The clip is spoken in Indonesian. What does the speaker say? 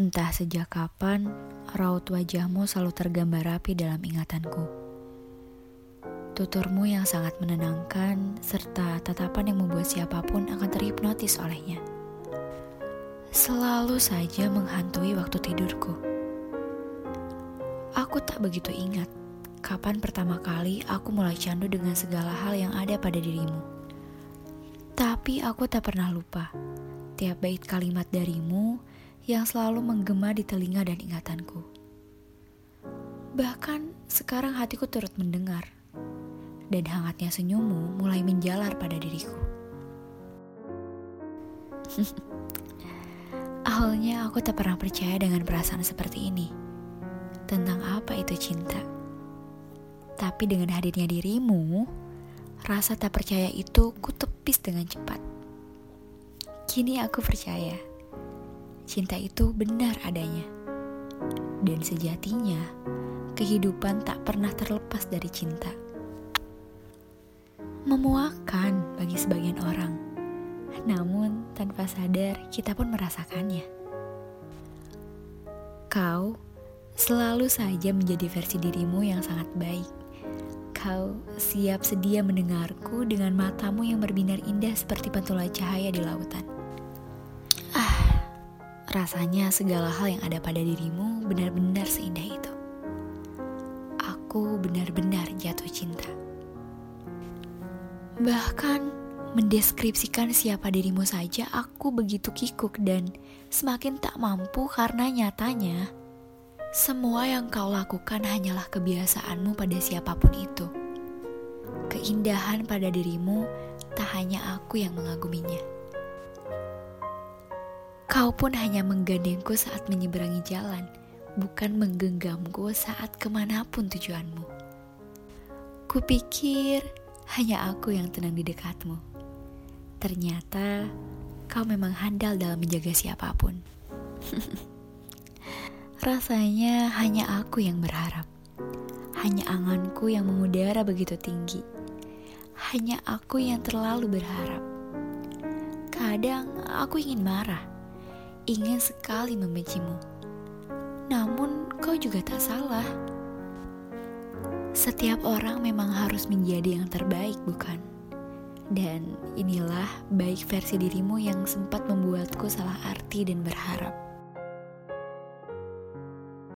Entah sejak kapan, raut wajahmu selalu tergambar rapi dalam ingatanku. Tuturmu yang sangat menenangkan, serta tatapan yang membuat siapa pun akan terhipnotis olehnya. Selalu saja menghantui waktu tidurku. Aku tak begitu ingat kapan pertama kali aku mulai candu dengan segala hal yang ada pada dirimu. Tapi aku tak pernah lupa tiap bait kalimat darimu yang selalu menggema di telinga dan ingatanku. Bahkan sekarang hatiku turut mendengar, dan hangatnya senyummu mulai menjalar pada diriku. Awalnya aku tak pernah percaya dengan perasaan seperti ini. Tentang apa itu cinta? Tapi dengan hadirnya dirimu, rasa tak percaya itu kutepis dengan cepat. Kini aku percaya cinta itu benar adanya. Dan sejatinya, kehidupan tak pernah terlepas dari cinta. Memuakan bagi sebagian orang, namun tanpa sadar kita pun merasakannya. Kau selalu saja menjadi versi dirimu yang sangat baik. Kau siap sedia mendengarku dengan matamu yang berbinar indah seperti pantulan cahaya di lautan. Rasanya segala hal yang ada pada dirimu benar-benar seindah itu. Aku benar-benar jatuh cinta. Bahkan mendeskripsikan siapa dirimu saja aku begitu kikuk dan semakin tak mampu karena nyatanya semua yang kau lakukan hanyalah kebiasaanmu pada siapa pun itu. Keindahan pada dirimu tak hanya aku yang mengaguminya. Kau pun hanya menggandengku saat menyeberangi jalan, bukan menggenggamku saat ke mana pun tujuanmu. Kupikir hanya aku yang tenang di dekatmu. Ternyata kau memang handal dalam menjaga siapa pun. Rasanya hanya aku yang berharap. Hanya anganku yang mengudara begitu tinggi. Hanya aku yang terlalu berharap. Kadang aku ingin marah ingin sekali membencimu. Namun, kau juga tak salah. Setiap orang memang harus menjadi yang terbaik, bukan? Dan inilah baik versi dirimu yang sempat membuatku salah arti dan berharap.